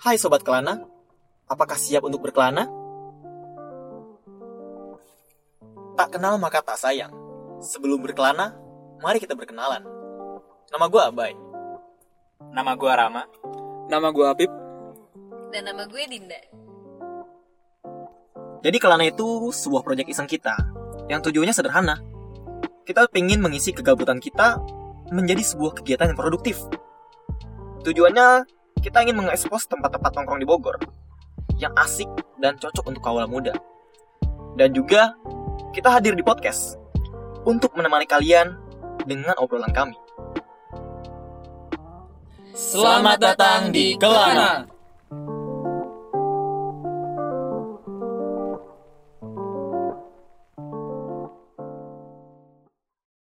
Hai Sobat Kelana, apakah siap untuk berkelana? Tak kenal maka tak sayang. Sebelum berkelana, mari kita berkenalan. Nama gue Abai. Nama gua Rama. Nama gue Apip. Dan nama gue Dinda. Jadi Kelana itu sebuah proyek iseng kita yang tujuannya sederhana. Kita ingin mengisi kegabutan kita menjadi sebuah kegiatan yang produktif. Tujuannya kita ingin mengekspos tempat-tempat nongkrong di Bogor yang asik dan cocok untuk kaula muda. Dan juga kita hadir di podcast untuk menemani kalian dengan obrolan kami. Selamat datang di Kelana.